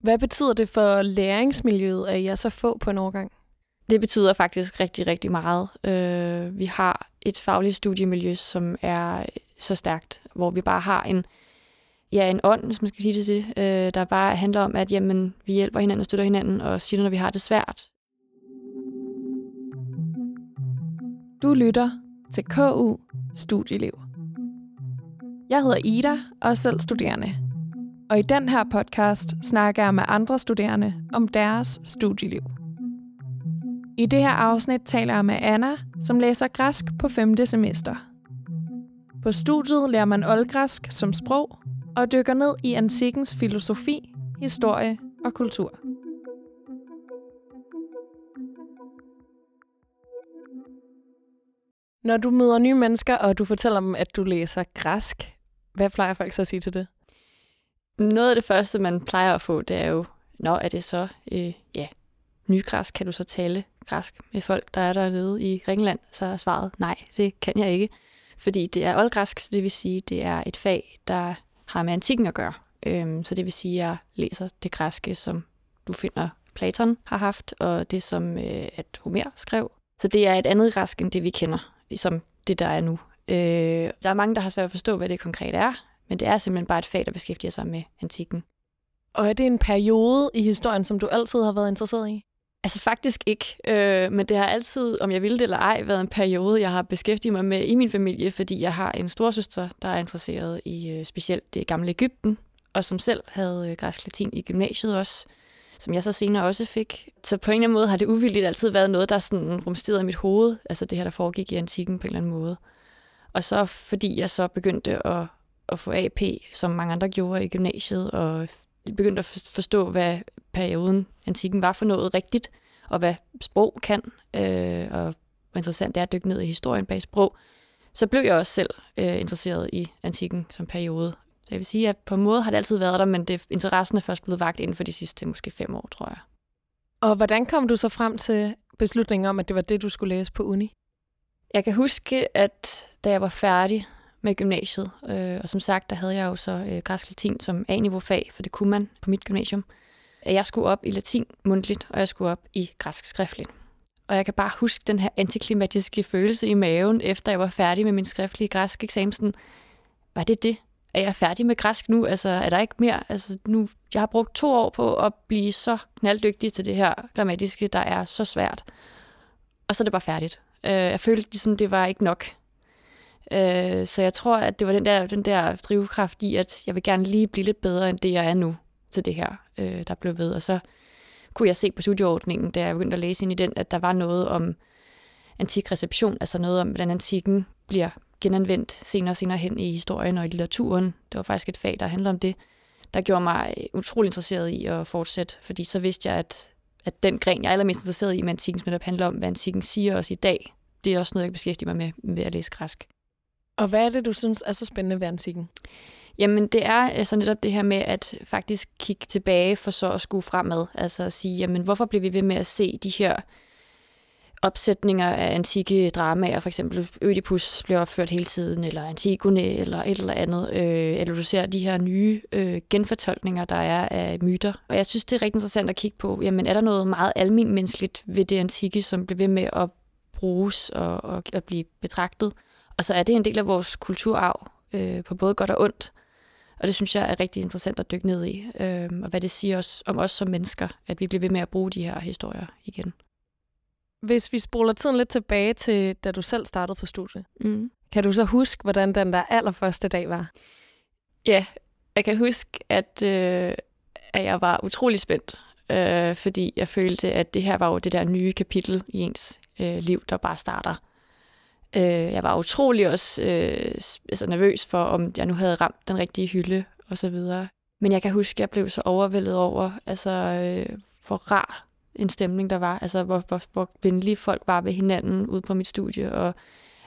Hvad betyder det for læringsmiljøet, at I er så få på en årgang? Det betyder faktisk rigtig, rigtig meget. Øh, vi har et fagligt studiemiljø, som er så stærkt, hvor vi bare har en, ja, en ånd, hvis man skal sige det til, øh, der bare handler om, at jamen, vi hjælper hinanden og støtter hinanden og siger, når vi har det svært. Du lytter til KU Studieliv. Jeg hedder Ida og er selv studerende. Og i den her podcast snakker jeg med andre studerende om deres studieliv. I det her afsnit taler jeg med Anna, som læser græsk på 5. semester. På studiet lærer man oldgræsk som sprog og dykker ned i antikkens filosofi, historie og kultur. Når du møder nye mennesker, og du fortæller dem, at du læser græsk, hvad plejer folk så at sige til det? Noget af det første, man plejer at få, det er jo, når er det så, øh, ja, nygræsk, kan du så tale græsk med folk, der er dernede i Ringland? Så er svaret, nej, det kan jeg ikke. Fordi det er oldgræsk, så det vil sige, det er et fag, der har med antikken at gøre. Øhm, så det vil sige, at jeg læser det græske, som du finder Platon har haft, og det, som øh, at Homer skrev. Så det er et andet græsk, end det vi kender, som det, der er nu. Øh, der er mange, der har svært at forstå, hvad det konkret er, men det er simpelthen bare et fag, der beskæftiger sig med antikken. Og er det en periode i historien, som du altid har været interesseret i? Altså faktisk ikke, øh, men det har altid, om jeg ville det eller ej, været en periode, jeg har beskæftiget mig med i min familie, fordi jeg har en storsøster, der er interesseret i øh, specielt det gamle Ægypten, og som selv havde øh, græsk latin i gymnasiet også, som jeg så senere også fik. Så på en eller anden måde har det uvildigt altid været noget, der sådan rumsterede i mit hoved, altså det her, der foregik i antikken på en eller anden måde. Og så fordi jeg så begyndte at, at få AP, som mange andre gjorde i gymnasiet, og begyndte at forstå, hvad perioden antikken var for noget rigtigt, og hvad sprog kan, øh, og hvor interessant det er at dykke ned i historien bag sprog, så blev jeg også selv øh, interesseret i antikken som periode. Så jeg vil sige, at på en måde har det altid været der, men det, interessen er først blevet vagt inden for de sidste måske fem år, tror jeg. Og hvordan kom du så frem til beslutningen om, at det var det, du skulle læse på uni? Jeg kan huske, at da jeg var færdig med gymnasiet, øh, og som sagt, der havde jeg jo så øh, græsk latin som A-niveau fag, for det kunne man på mit gymnasium. Øh, jeg skulle op i latin mundtligt, og jeg skulle op i græsk skriftligt. Og jeg kan bare huske den her antiklimatiske følelse i maven, efter jeg var færdig med min skriftlige græsk eksamen. Var det det? Er jeg færdig med græsk nu? Altså, er der ikke mere? Altså, nu, jeg har brugt to år på at blive så knalddygtig til det her grammatiske, der er så svært. Og så er det bare færdigt. Øh, jeg følte ligesom, det var ikke nok. Øh, så jeg tror, at det var den der, den der drivkraft i, at jeg vil gerne lige blive lidt bedre, end det jeg er nu til det her, øh, der blev ved. Og så kunne jeg se på studieordningen, da jeg begyndte at læse ind i den, at der var noget om antik reception, altså noget om, hvordan antikken bliver genanvendt senere og senere hen i historien og i litteraturen. Det var faktisk et fag, der handler om det, der gjorde mig utrolig interesseret i at fortsætte, fordi så vidste jeg, at, at den gren, jeg er allermest interesseret i med antikken, som netop handler om, hvad antikken siger os i dag, det er også noget, jeg beskæftiger mig med ved at læse græsk. Og hvad er det, du synes er så spændende ved antikken? Jamen, det er altså netop det her med at faktisk kigge tilbage for så at skue fremad. Altså at sige, jamen, hvorfor bliver vi ved med at se de her opsætninger af antikke dramaer, for eksempel Ødipus bliver opført hele tiden, eller Antigone, eller et eller andet, øh, eller du ser de her nye øh, genfortolkninger, der er af myter. Og jeg synes, det er rigtig interessant at kigge på, jamen er der noget meget almindeligt ved det antikke, som bliver ved med at bruges og, og at blive betragtet? Og så er det en del af vores kulturarv, øh, på både godt og ondt. Og det synes jeg er rigtig interessant at dykke ned i, øh, og hvad det siger os, om os som mennesker, at vi bliver ved med at bruge de her historier igen. Hvis vi spoler tiden lidt tilbage til, da du selv startede på studiet, mm. kan du så huske, hvordan den der allerførste dag var? Ja, jeg kan huske, at, øh, at jeg var utrolig spændt, øh, fordi jeg følte, at det her var jo det der nye kapitel i ens øh, liv, der bare starter. Øh, jeg var utrolig også øh, altså nervøs for, om jeg nu havde ramt den rigtige hylde og så videre. Men jeg kan huske, at jeg blev så overvældet over, altså, øh, hvor rar en stemning der var. Altså, hvor, hvor, hvor venlige folk var ved hinanden ude på mit studie. Og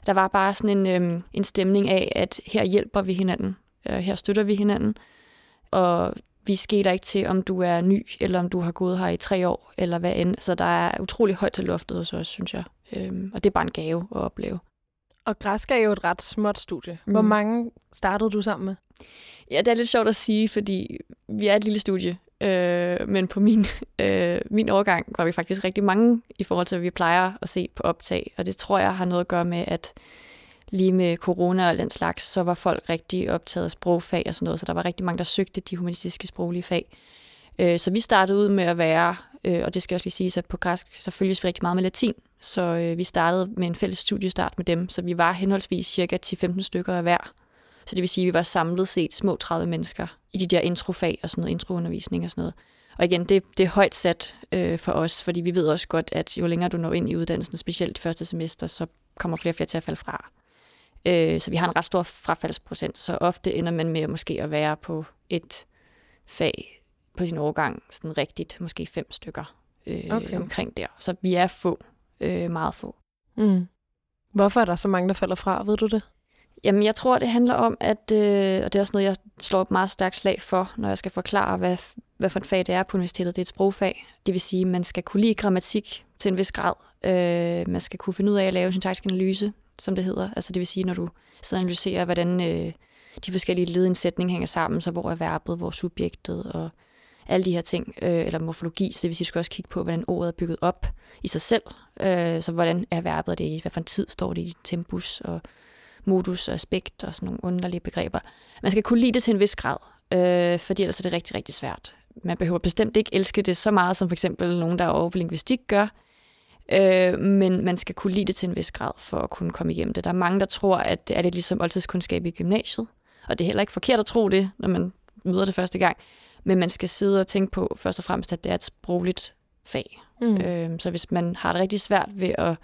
der var bare sådan en, øh, en stemning af, at her hjælper vi hinanden. Øh, her støtter vi hinanden. Og vi skæler ikke til, om du er ny, eller om du har gået her i tre år, eller hvad end. Så der er utrolig højt til loftet hos os, synes jeg. Øhm, og det er bare en gave at opleve. Og græsk er jo et ret småt studie. Hvor mm. mange startede du sammen med? Ja, det er lidt sjovt at sige, fordi vi er et lille studie. Øh, men på min, øh, min overgang var vi faktisk rigtig mange i forhold til, hvad vi plejer at se på optag. Og det tror jeg har noget at gøre med, at lige med corona og den slags, så var folk rigtig optaget af sprogfag og sådan noget, så der var rigtig mange, der søgte de humanistiske sproglige fag. Øh, så vi startede ud med at være, øh, og det skal jeg også lige sige, at på græsk, så følges vi rigtig meget med latin, så øh, vi startede med en fælles studiestart med dem, så vi var henholdsvis cirka 10-15 stykker af hver. Så det vil sige, at vi var samlet set små 30 mennesker i de der introfag og sådan noget, introundervisning og sådan noget. Og igen, det, det er højt sat øh, for os, fordi vi ved også godt, at jo længere du når ind i uddannelsen, specielt første semester, så kommer flere og flere til at falde fra. Øh, så vi har en ret stor frafaldsprocent, så ofte ender man med måske at være på et fag på sin overgang, sådan rigtigt, måske fem stykker øh, okay. omkring der. Så vi er få, øh, meget få. Mm. Hvorfor er der så mange, der falder fra, ved du det? Jamen, jeg tror, det handler om, at, øh, og det er også noget, jeg slår et meget stærkt slag for, når jeg skal forklare, hvad, hvad for et fag det er på universitetet. Det er et sprogfag. Det vil sige, at man skal kunne lide grammatik til en vis grad. Øh, man skal kunne finde ud af at lave en syntaktisk analyse, som det hedder. Altså det vil sige, når du sidder og analyserer, hvordan øh, de forskellige led i en sætning hænger sammen, så hvor er verbet, hvor er subjektet og alle de her ting, øh, eller morfologi, så det vil sige, at vi skal også kigge på, hvordan ordet er bygget op i sig selv. Øh, så hvordan er verbet det i, hvad for en tid står det i tempus, og modus og aspekt og sådan nogle underlige begreber. Man skal kunne lide det til en vis grad, øh, fordi ellers er det rigtig, rigtig svært. Man behøver bestemt ikke elske det så meget, som for eksempel nogen, der er over på lingvistik gør, øh, men man skal kunne lide det til en vis grad for at kunne komme igennem det. Der er mange, der tror, at det er lidt ligesom oldtidskundskab i gymnasiet, og det er heller ikke forkert at tro det, når man møder det første gang, men man skal sidde og tænke på først og fremmest, at det er et sprogligt fag. Mm. Øh, så hvis man har det rigtig svært ved at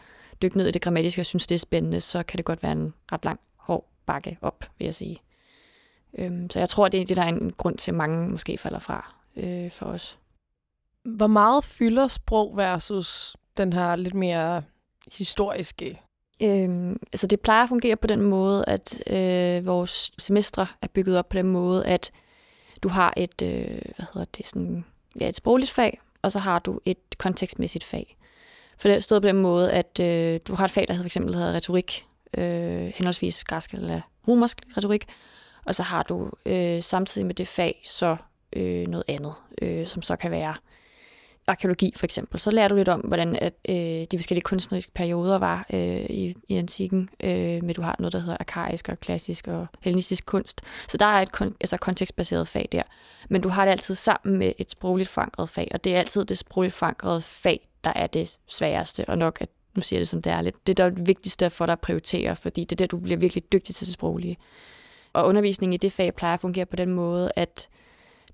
dykke ned i det grammatiske og synes, det er spændende, så kan det godt være en ret lang, hård bakke op, vil jeg sige. Øhm, så jeg tror, det er det, der er en grund til, at mange måske falder fra øh, for os. Hvor meget fylder sprog versus den her lidt mere historiske? Øhm, altså det plejer at fungere på den måde, at øh, vores semestre er bygget op på den måde, at du har et, øh, hvad hedder det, sådan, ja, et sprogligt fag, og så har du et kontekstmæssigt fag. For det stod på den måde, at øh, du har et fag, der for eksempel hedder retorik, øh, henholdsvis græsk eller romersk retorik, og så har du øh, samtidig med det fag så øh, noget andet, øh, som så kan være arkeologi for eksempel. Så lærer du lidt om, hvordan at, øh, de forskellige kunstneriske perioder var øh, i, i antikken, øh, men du har noget, der hedder arkaisk og klassisk og hellenistisk kunst. Så der er et kon- altså kontekstbaseret fag der. Men du har det altid sammen med et sprogligt forankret fag, og det er altid det sprogligt forankrede fag, der er det sværeste, og nok at nu siger jeg det som det er lidt, det er det vigtigste for dig at prioritere, fordi det er der, du bliver virkelig dygtig til det sproglige. Og undervisningen i det fag plejer at fungere på den måde, at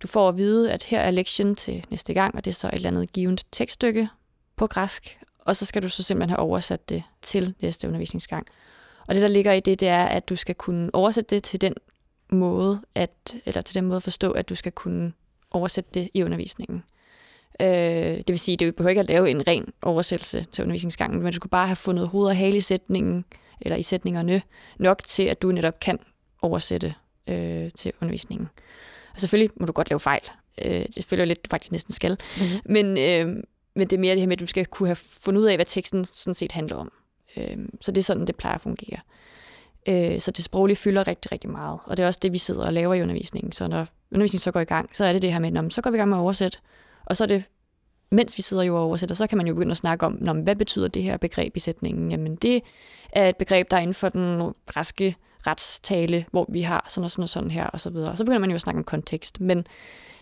du får at vide, at her er lektien til næste gang, og det er så et eller andet givet tekststykke på græsk, og så skal du så simpelthen have oversat det til næste undervisningsgang. Og det, der ligger i det, det er, at du skal kunne oversætte det til den måde, at, eller til den måde at forstå, at du skal kunne oversætte det i undervisningen. Øh, det vil sige, at du behøver ikke at lave en ren oversættelse til undervisningsgangen, men du skal bare have fundet hoved og hale i sætningen, eller i sætningerne, nok til, at du netop kan oversætte øh, til undervisningen. Og selvfølgelig må du godt lave fejl. Øh, det føler lidt, du faktisk næsten skal. Mm-hmm. Men, øh, men det er mere det her med, at du skal kunne have fundet ud af, hvad teksten sådan set handler om. Øh, så det er sådan, det plejer at fungere. Øh, så det sproglige fylder rigtig, rigtig meget. Og det er også det, vi sidder og laver i undervisningen. Så når undervisningen så går i gang, så er det det her med, så går vi i gang med at oversætte. Og så er det, mens vi sidder jo og oversætter, så kan man jo begynde at snakke om, hvad betyder det her begreb i sætningen? Jamen det er et begreb, der er inden for den græske retstale, hvor vi har sådan og sådan og sådan her, og så videre. Og så begynder man jo at snakke om kontekst, men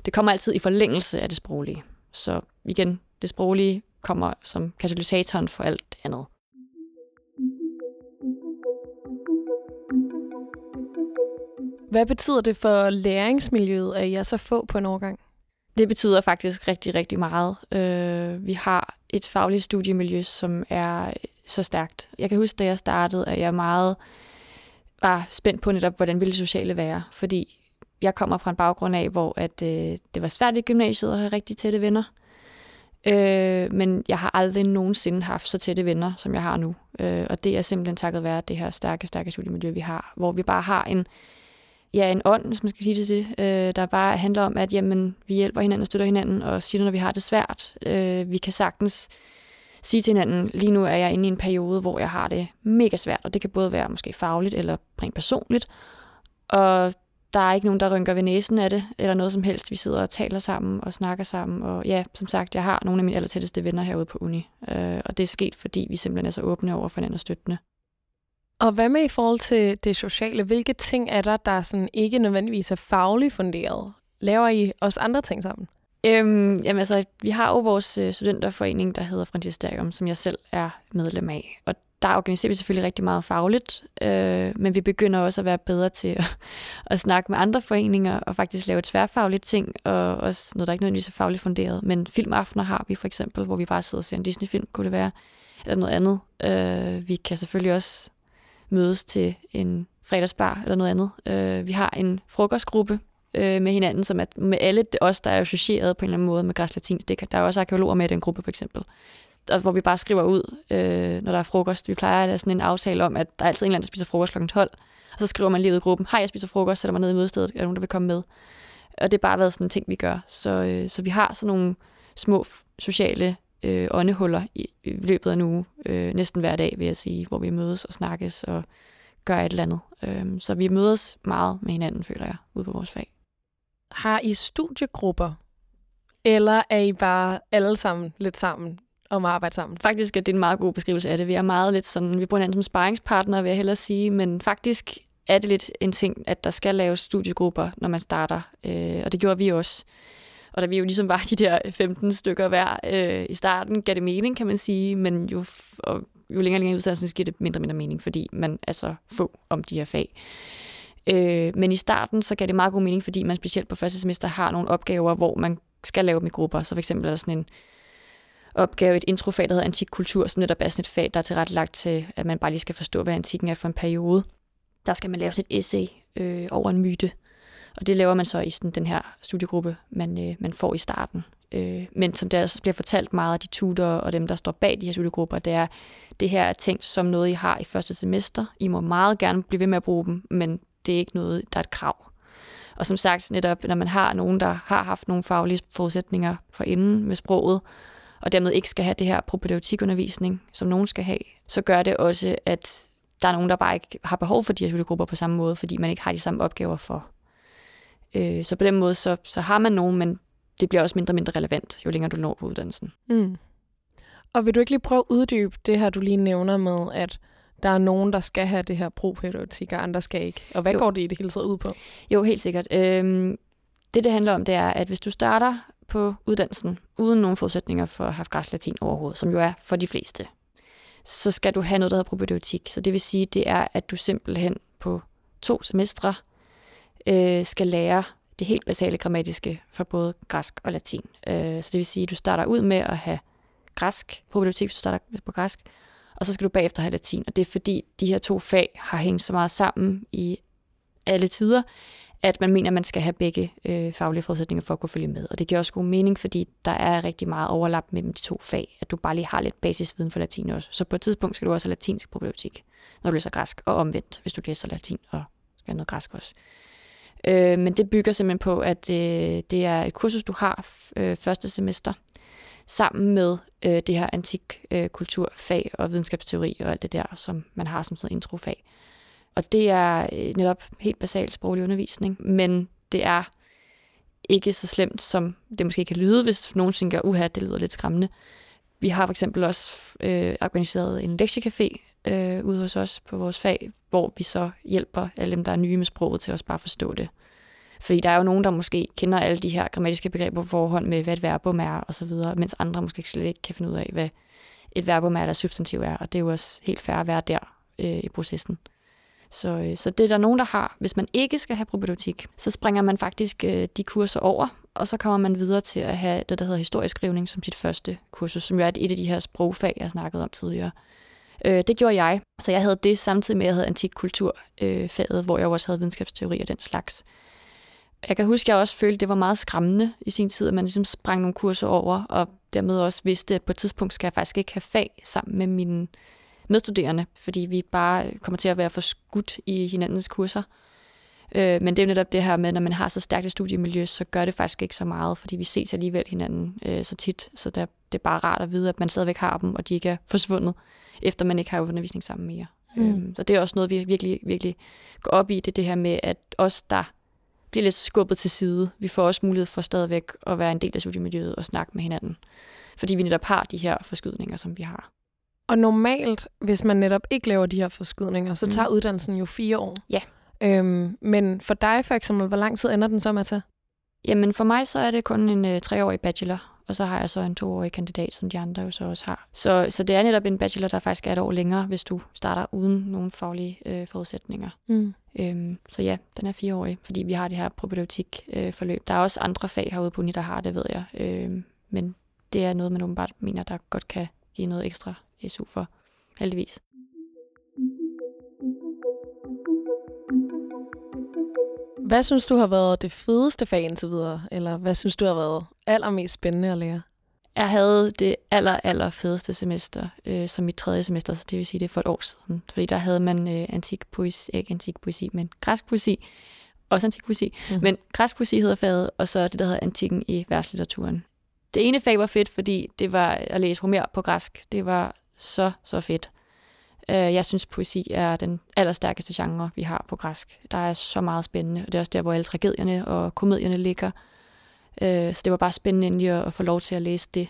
det kommer altid i forlængelse af det sproglige. Så igen, det sproglige kommer som katalysatoren for alt det andet. Hvad betyder det for læringsmiljøet, at I er så få på en årgang? Det betyder faktisk rigtig, rigtig meget. Øh, vi har et fagligt studiemiljø, som er så stærkt. Jeg kan huske, da jeg startede, at jeg meget var spændt på netop, hvordan ville det sociale være. Fordi jeg kommer fra en baggrund af, hvor at, øh, det var svært i gymnasiet at have rigtig tætte venner. Øh, men jeg har aldrig nogensinde haft så tætte venner, som jeg har nu. Øh, og det er simpelthen takket være det her stærke, stærke studiemiljø, vi har. Hvor vi bare har en, ja, en ånd, hvis man skal sige det til, øh, der bare handler om, at jamen, vi hjælper hinanden og støtter hinanden, og siger, når vi har det svært. Øh, vi kan sagtens sige til hinanden, lige nu er jeg inde i en periode, hvor jeg har det mega svært, og det kan både være måske fagligt eller rent personligt. Og der er ikke nogen, der rynker ved næsen af det, eller noget som helst. Vi sidder og taler sammen og snakker sammen. Og ja, som sagt, jeg har nogle af mine allertætteste venner herude på uni. Øh, og det er sket, fordi vi simpelthen er så åbne over for hinanden og støttende. Og hvad med i forhold til det sociale? Hvilke ting er der, der sådan ikke nødvendigvis er fagligt funderet? Laver I også andre ting sammen? Øhm, jamen altså, vi har jo vores øh, studenterforening, der hedder Frontisterium, som jeg selv er medlem af. Og der organiserer vi selvfølgelig rigtig meget fagligt, øh, men vi begynder også at være bedre til at, at snakke med andre foreninger og faktisk lave tværfaglige ting, og også noget, der ikke nødvendigvis er fagligt funderet. Men filmaftener har vi for eksempel, hvor vi bare sidder og ser en Disney-film, kunne det være, eller noget andet. Øh, vi kan selvfølgelig også mødes til en fredagsbar eller noget andet. Øh, vi har en frokostgruppe øh, med hinanden, som er med alle os, der er associeret på en eller anden måde med Græs Latins. Der er også arkeologer med i den gruppe, for eksempel og hvor vi bare skriver ud, øh, når der er frokost. Vi plejer at have sådan en aftale om, at der er altid en eller anden, der spiser frokost kl. 12. Og så skriver man lige ud i gruppen, hej, jeg spiser frokost, sætter mig ned i mødestedet, er der nogen, der vil komme med? Og det har bare været sådan en ting, vi gør. Så, øh, så vi har sådan nogle små sociale øh, åndehuller i, i løbet af en uge, øh, næsten hver dag, vil jeg sige, hvor vi mødes og snakkes og gør et eller andet. Øh, så vi mødes meget med hinanden, føler jeg, ude på vores fag. Har I studiegrupper, eller er I bare alle sammen lidt sammen om at arbejde sammen. Faktisk er det en meget god beskrivelse af det. Vi er meget lidt sådan, vi bruger hinanden som sparringspartner, vil jeg hellere sige, men faktisk er det lidt en ting, at der skal laves studiegrupper, når man starter, øh, og det gjorde vi også. Og da vi jo ligesom var de der 15 stykker hver øh, i starten, gav det mening, kan man sige, men jo, og jo længere længere uddannelsen giver det mindre og mindre mening, fordi man er så få om de her fag. Øh, men i starten, så gav det meget god mening, fordi man specielt på første semester har nogle opgaver, hvor man skal lave dem i grupper. Så for eksempel er der sådan en opgave, et introfag, der hedder antik kultur, som netop er sådan et fag, der er tilrettelagt til, at man bare lige skal forstå, hvad antikken er for en periode. Der skal man lave sådan et essay øh, over en myte, og det laver man så i sådan den her studiegruppe, man, øh, man får i starten. Øh, men som det altså bliver fortalt meget af de tutorer og dem, der står bag de her studiegrupper, det er, det her er tænkt som noget, I har i første semester. I må meget gerne blive ved med at bruge dem, men det er ikke noget, der er et krav. Og som sagt, netop når man har nogen, der har haft nogle faglige forudsætninger for inden med sproget, og dermed ikke skal have det her propedeutikundervisning, som nogen skal have, så gør det også, at der er nogen, der bare ikke har behov for de her grupper på samme måde, fordi man ikke har de samme opgaver for. Øh, så på den måde, så, så har man nogen, men det bliver også mindre og mindre relevant, jo længere du når på uddannelsen. Mm. Og vil du ikke lige prøve at uddybe det her, du lige nævner med, at der er nogen, der skal have det her propedeutik, og andre skal ikke. Og hvad jo. går det i det hele taget ud på? Jo, helt sikkert. Øhm, det, det handler om, det er, at hvis du starter på uddannelsen, uden nogen forudsætninger for at have græslatin overhovedet, som jo er for de fleste, så skal du have noget, der hedder propedeutik. Så det vil sige, det er, at du simpelthen på to semestre øh, skal lære det helt basale grammatiske for både græsk og latin. Øh, så det vil sige, at du starter ud med at have græsk propedeutik, hvis du starter på græsk, og så skal du bagefter have latin. Og det er fordi, de her to fag har hængt så meget sammen i alle tider, at man mener, at man skal have begge øh, faglige forudsætninger for at kunne følge med. Og det giver også god mening, fordi der er rigtig meget overlap mellem de to fag, at du bare lige har lidt basisviden for latin også. Så på et tidspunkt skal du også have latinsk problematik, når du læser græsk, og omvendt, hvis du læser latin og skal have noget græsk også. Øh, men det bygger simpelthen på, at øh, det er et kursus, du har øh, første semester, sammen med øh, det her antik øh, kulturfag og videnskabsteori og alt det der, som man har som sådan en introfag. Og det er øh, netop helt basalt sproglig undervisning, men det er ikke så slemt, som det måske kan lyde, hvis nogen tænker, uha, det lyder lidt skræmmende. Vi har for eksempel også øh, organiseret en lektiecafé øh, ude hos os på vores fag, hvor vi så hjælper alle dem, der er nye med sproget, til at bare forstå det. Fordi der er jo nogen, der måske kender alle de her grammatiske begreber på forhånd med, hvad et verbum er og så videre, mens andre måske slet ikke kan finde ud af, hvad et verbum er eller substantiv er. Og det er jo også helt fair at være der øh, i processen. Så, øh, så det er der nogen, der har. Hvis man ikke skal have probiotik, så springer man faktisk øh, de kurser over, og så kommer man videre til at have det, der hedder historisk skrivning som sit første kursus, som jo er et af de her sprogfag, jeg snakkede om tidligere. Øh, det gjorde jeg. Så jeg havde det samtidig med, at jeg havde antik kulturfaget, øh, hvor jeg også havde videnskabsteori og den slags. Jeg kan huske, at jeg også følte, at det var meget skræmmende i sin tid, at man ligesom sprang nogle kurser over, og dermed også vidste, at på et tidspunkt skal jeg faktisk ikke have fag sammen med mine medstuderende, fordi vi bare kommer til at være for skudt i hinandens kurser. Øh, men det er jo netop det her med, når man har så stærkt et studiemiljø, så gør det faktisk ikke så meget, fordi vi ses alligevel hinanden øh, så tit, så der, det er bare rart at vide, at man stadigvæk har dem, og de ikke er forsvundet, efter man ikke har undervisning sammen mere. Mm. Øh, så det er også noget, vi virkelig, virkelig går op i, det det her med, at os, der bliver lidt skubbet til side. Vi får også mulighed for stadigvæk at være en del af studiemiljøet og snakke med hinanden. Fordi vi netop har de her forskydninger, som vi har. Og normalt, hvis man netop ikke laver de her forskydninger, så tager mm. uddannelsen jo fire år. Ja. Øhm, men for dig for eksempel, hvor lang tid ender den så med at tage? Jamen for mig så er det kun en øh, treårig bachelor, og så har jeg så en toårig kandidat, som de andre jo så også har. Så, så det er netop en bachelor, der faktisk er et år længere, hvis du starter uden nogle faglige øh, forudsætninger. Mm. Øhm, så ja, den er fireårig, fordi vi har det her propedeutik-forløb. Øh, forløb. der er også andre fag herude på Uni, der har det, ved jeg. Øhm, men det er noget, man åbenbart mener, der godt kan give noget ekstra SU for, heldigvis. Hvad synes du har været det fedeste fag indtil videre? Eller hvad synes du har været allermest spændende at lære? Jeg havde det aller, aller fedeste semester, øh, som mit tredje semester, så det vil sige det for et år siden. Fordi der havde man øh, antik poesi, ikke antik poesi, men græsk poesi, også antik poesi. Mm. Men græsk poesi hedder faget, og så det, der hedder antikken i værtslitteraturen. Det ene fag var fedt, fordi det var at læse Homer på græsk. Det var så, så fedt. Øh, jeg synes, poesi er den allerstærkeste genre, vi har på græsk. Der er så meget spændende, og det er også der, hvor alle tragedierne og komedierne ligger. Øh, så det var bare spændende endelig at få lov til at læse det.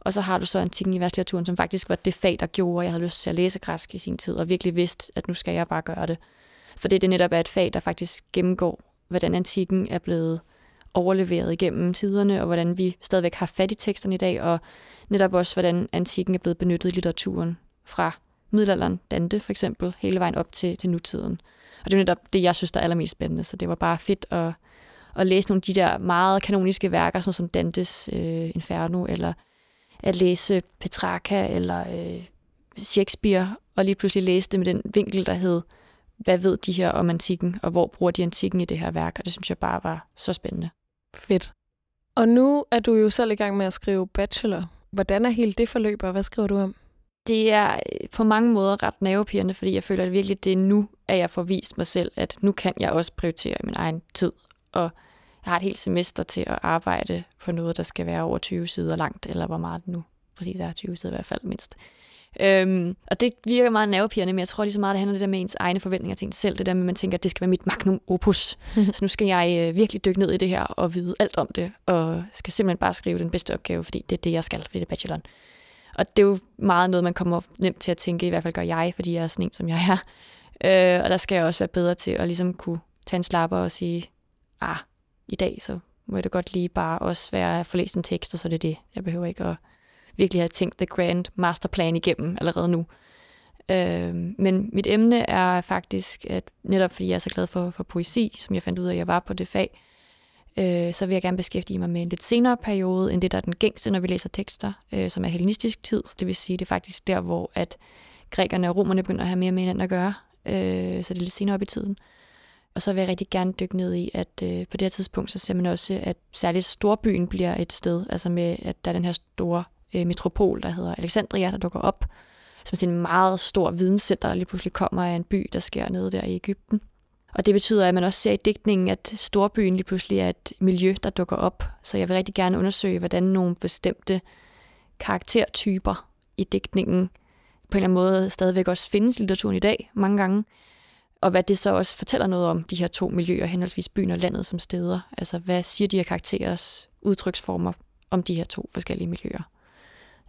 Og så har du så antikken i værtslitteraturen, som faktisk var det fag, der gjorde, at jeg havde lyst til at læse græsk i sin tid, og virkelig vidste, at nu skal jeg bare gøre det. For det, det netop er et fag, der faktisk gennemgår, hvordan antikken er blevet overleveret igennem tiderne, og hvordan vi stadigvæk har fat i teksterne i dag, og netop også, hvordan antikken er blevet benyttet i litteraturen fra middelalderen, Dante for eksempel, hele vejen op til, til nutiden. Og det er netop det, jeg synes, der er allermest spændende, så det var bare fedt at, at læse nogle af de der meget kanoniske værker, sådan som Dantes øh, Inferno, eller at læse Petrarca eller øh, Shakespeare, og lige pludselig læse det med den vinkel, der hed, hvad ved de her om antikken, og hvor bruger de antikken i det her værk, og det synes jeg bare var så spændende. Fedt. Og nu er du jo selv i gang med at skrive bachelor. Hvordan er hele det forløb, og hvad skriver du om? Det er øh, på mange måder ret nervepirrende, fordi jeg føler at virkelig, det er nu, at jeg får vist mig selv, at nu kan jeg også prioritere min egen tid. Og jeg har et helt semester til at arbejde på noget, der skal være over 20 sider langt, eller hvor meget det nu præcis er 20 sider i hvert fald mindst. Øhm, og det virker meget nervepirrende, men jeg tror lige så meget, det handler det der med ens egne forventninger til en selv. Det der med, at man tænker, at det skal være mit magnum opus. så nu skal jeg øh, virkelig dykke ned i det her og vide alt om det, og skal simpelthen bare skrive den bedste opgave, fordi det er det, jeg skal, fordi det er bacheloren. Og det er jo meget noget, man kommer nemt til at tænke, i hvert fald gør jeg, fordi jeg er sådan en, som jeg er. Øh, og der skal jeg også være bedre til at ligesom kunne tage en slapper og sige, ah, i dag så må det godt lige bare også være at få læst en tekst, og så er det det. Jeg behøver ikke at virkelig have tænkt The Grand Masterplan igennem allerede nu. Øh, men mit emne er faktisk, at netop fordi jeg er så glad for, for poesi, som jeg fandt ud af, at jeg var på det fag, øh, så vil jeg gerne beskæftige mig med en lidt senere periode, end det, der er den gængste, når vi læser tekster, øh, som er hellenistisk tid. Det vil sige, det er faktisk der, hvor at grækerne og romerne begynder at have mere med hinanden at gøre. Øh, så det er lidt senere op i tiden. Og så vil jeg rigtig gerne dykke ned i, at øh, på det her tidspunkt, så ser man også, at særligt storbyen bliver et sted, altså med, at der er den her store øh, metropol, der hedder Alexandria, der dukker op, som er en meget stor videnscenter, der lige pludselig kommer af en by, der sker nede der i Ægypten. Og det betyder, at man også ser i digtningen, at storbyen lige pludselig er et miljø, der dukker op. Så jeg vil rigtig gerne undersøge, hvordan nogle bestemte karaktertyper i digtningen på en eller anden måde stadigvæk også findes i litteraturen i dag mange gange. Og hvad det så også fortæller noget om de her to miljøer, henholdsvis byen og landet som steder. Altså hvad siger de her karakterers udtryksformer om de her to forskellige miljøer.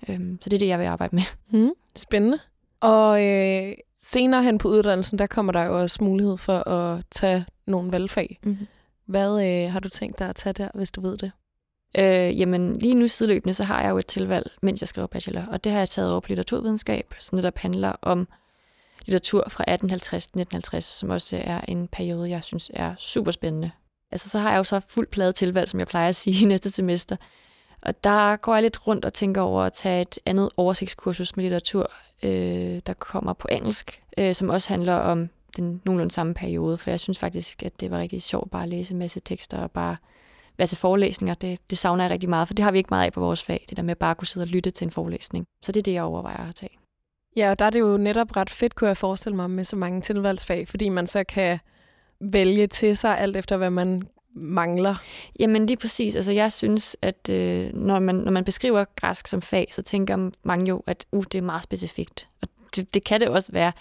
Øhm, så det er det, jeg vil arbejde med. Mm, spændende. Og øh, senere hen på uddannelsen, der kommer der jo også mulighed for at tage nogle valgfag. Mm-hmm. Hvad øh, har du tænkt dig at tage der, hvis du ved det? Øh, jamen, lige nu sideløbende, så har jeg jo et tilvalg, mens jeg skriver bachelor, og det har jeg taget over på litteraturvidenskab, som netop handler om litteratur fra 1850 til 1950, som også er en periode, jeg synes er super spændende. Altså, så har jeg jo så fuld plade tilvalg, som jeg plejer at sige, næste semester. Og der går jeg lidt rundt og tænker over at tage et andet oversigtskursus med litteratur, øh, der kommer på engelsk, øh, som også handler om den nogenlunde samme periode, for jeg synes faktisk, at det var rigtig sjovt bare at læse en masse tekster og bare være til forelæsninger. Det, det savner jeg rigtig meget, for det har vi ikke meget af på vores fag, det der med bare at kunne sidde og lytte til en forelæsning. Så det er det, jeg overvejer at tage. Ja, og der er det jo netop ret fedt, kunne jeg forestille mig, med så mange tilvalgsfag, fordi man så kan vælge til sig alt efter, hvad man mangler? Jamen lige præcis. Altså jeg synes, at øh, når, man, når man beskriver græsk som fag, så tænker mange jo, at uh, det er meget specifikt. Og det, det kan det også være.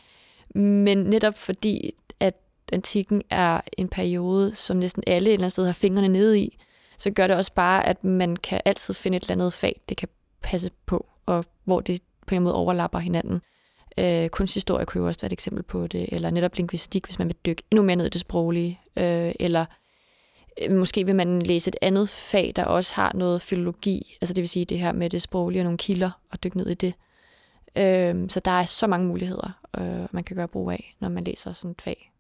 Men netop fordi, at antikken er en periode, som næsten alle et eller andet sted har fingrene nede i, så gør det også bare, at man kan altid finde et eller andet fag, det kan passe på, og hvor det på en måde overlapper hinanden. Øh, kunsthistorie kunne jo også være et eksempel på det, eller netop linguistik, hvis man vil dykke endnu mere ned i det sproglige, øh, eller øh, måske vil man læse et andet fag, der også har noget filologi, altså det vil sige det her med det sproglige og nogle kilder, og dykke ned i det. Øh, så der er så mange muligheder, øh, man kan gøre brug af, når man læser sådan et fag.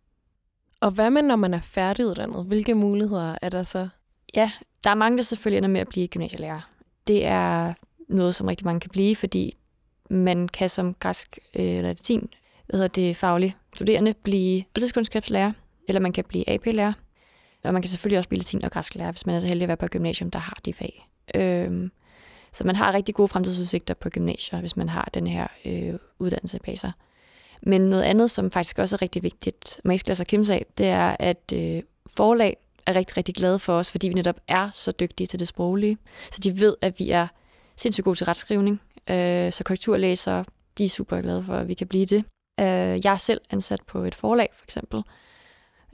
Og hvad med, når man er færdiguddannet? Hvilke muligheder er der så? Ja, der er mange, der selvfølgelig ender med at blive gymnasielærer. Det er noget, som rigtig mange kan blive, fordi man kan som græsk øh, eller latin, hvad hedder det, faglig studerende, blive oldtidskundskabslærer, eller man kan blive AP-lærer. Og man kan selvfølgelig også blive latin og græsklærer, hvis man er så heldig at være på et gymnasium, der har de fag. Øhm, så man har rigtig gode fremtidsudsigter på gymnasier, hvis man har den her øh, uddannelse bag sig. Men noget andet, som faktisk også er rigtig vigtigt, man ikke skal lade sig kæmpe af, det er, at øh, forlag er rigtig, rigtig glade for os, fordi vi netop er så dygtige til det sproglige. Så de ved, at vi er sindssygt gode til retskrivning. Øh, så korrekturlæsere, de er super glade for, at vi kan blive det. Øh, jeg er selv ansat på et forlag, for eksempel,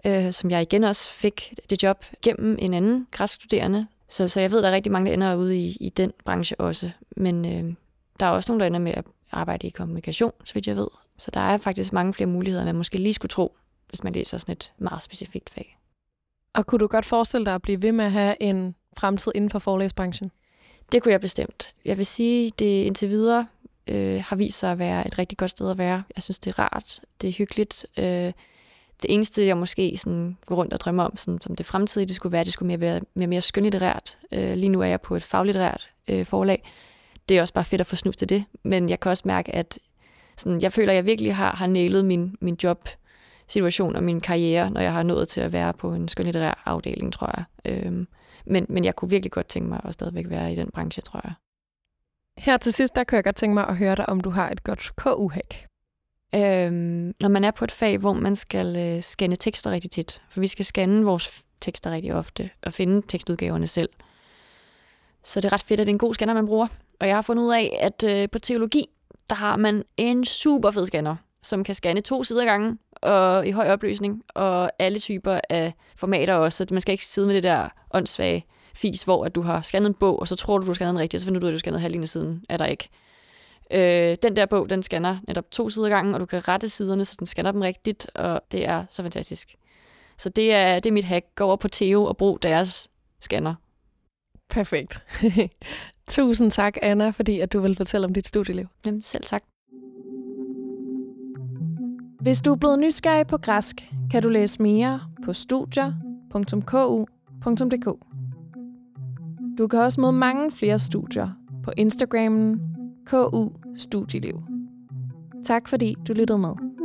øh, som jeg igen også fik det job gennem en anden græsstuderende. Så, så jeg ved, der er rigtig mange, der ender ude i, i den branche også. Men øh, der er også nogen, der ender med at arbejde i kommunikation, så vidt jeg ved. Så der er faktisk mange flere muligheder, end man måske lige skulle tro, hvis man læser sådan et meget specifikt fag. Og kunne du godt forestille dig at blive ved med at have en fremtid inden for forlægsbranchen? Det kunne jeg bestemt. Jeg vil sige, det indtil videre øh, har vist sig at være et rigtig godt sted at være. Jeg synes, det er rart, det er hyggeligt. Øh, det eneste, jeg måske sådan går rundt og drømmer om, sådan, som det fremtidige, det skulle være, det skulle mere være mere, mere skønlitterært. Øh, lige nu er jeg på et faglitterært øh, forlag. Det er også bare fedt at få snus til det, men jeg kan også mærke, at sådan, jeg føler, at jeg virkelig har, har nælet min, min job situation og min karriere, når jeg har nået til at være på en skønlitterær afdeling, tror jeg. Øhm, men, men jeg kunne virkelig godt tænke mig at stadigvæk være i den branche, tror jeg. Her til sidst, der kunne jeg godt tænke mig at høre dig, om du har et godt KU-hack. Øhm, når man er på et fag, hvor man skal øh, scanne tekster rigtig tit, for vi skal scanne vores tekster rigtig ofte og finde tekstudgaverne selv. Så det er ret fedt, at det er en god scanner, man bruger. Og jeg har fundet ud af, at øh, på teologi, der har man en super fed scanner, som kan scanne to sider gange og i høj opløsning, og alle typer af formater også. Så man skal ikke sidde med det der åndssvage fis, hvor at du har scannet en bog, og så tror du, du har scannet den rigtigt, og så finder du ud af, at du har scannet halvdelen af siden. Er der ikke. Øh, den der bog, den scanner netop to sider gangen, og du kan rette siderne, så den scanner dem rigtigt, og det er så fantastisk. Så det er, det er mit hack. Gå over på Theo og brug deres scanner. Perfekt. Tusind tak, Anna, fordi at du vil fortælle om dit studieliv. Jamen, selv tak. Hvis du er blevet nysgerrig på græsk, kan du læse mere på studier.ku.dk. Du kan også møde mange flere studier på Instagrammen KU Studieliv. Tak fordi du lyttede med.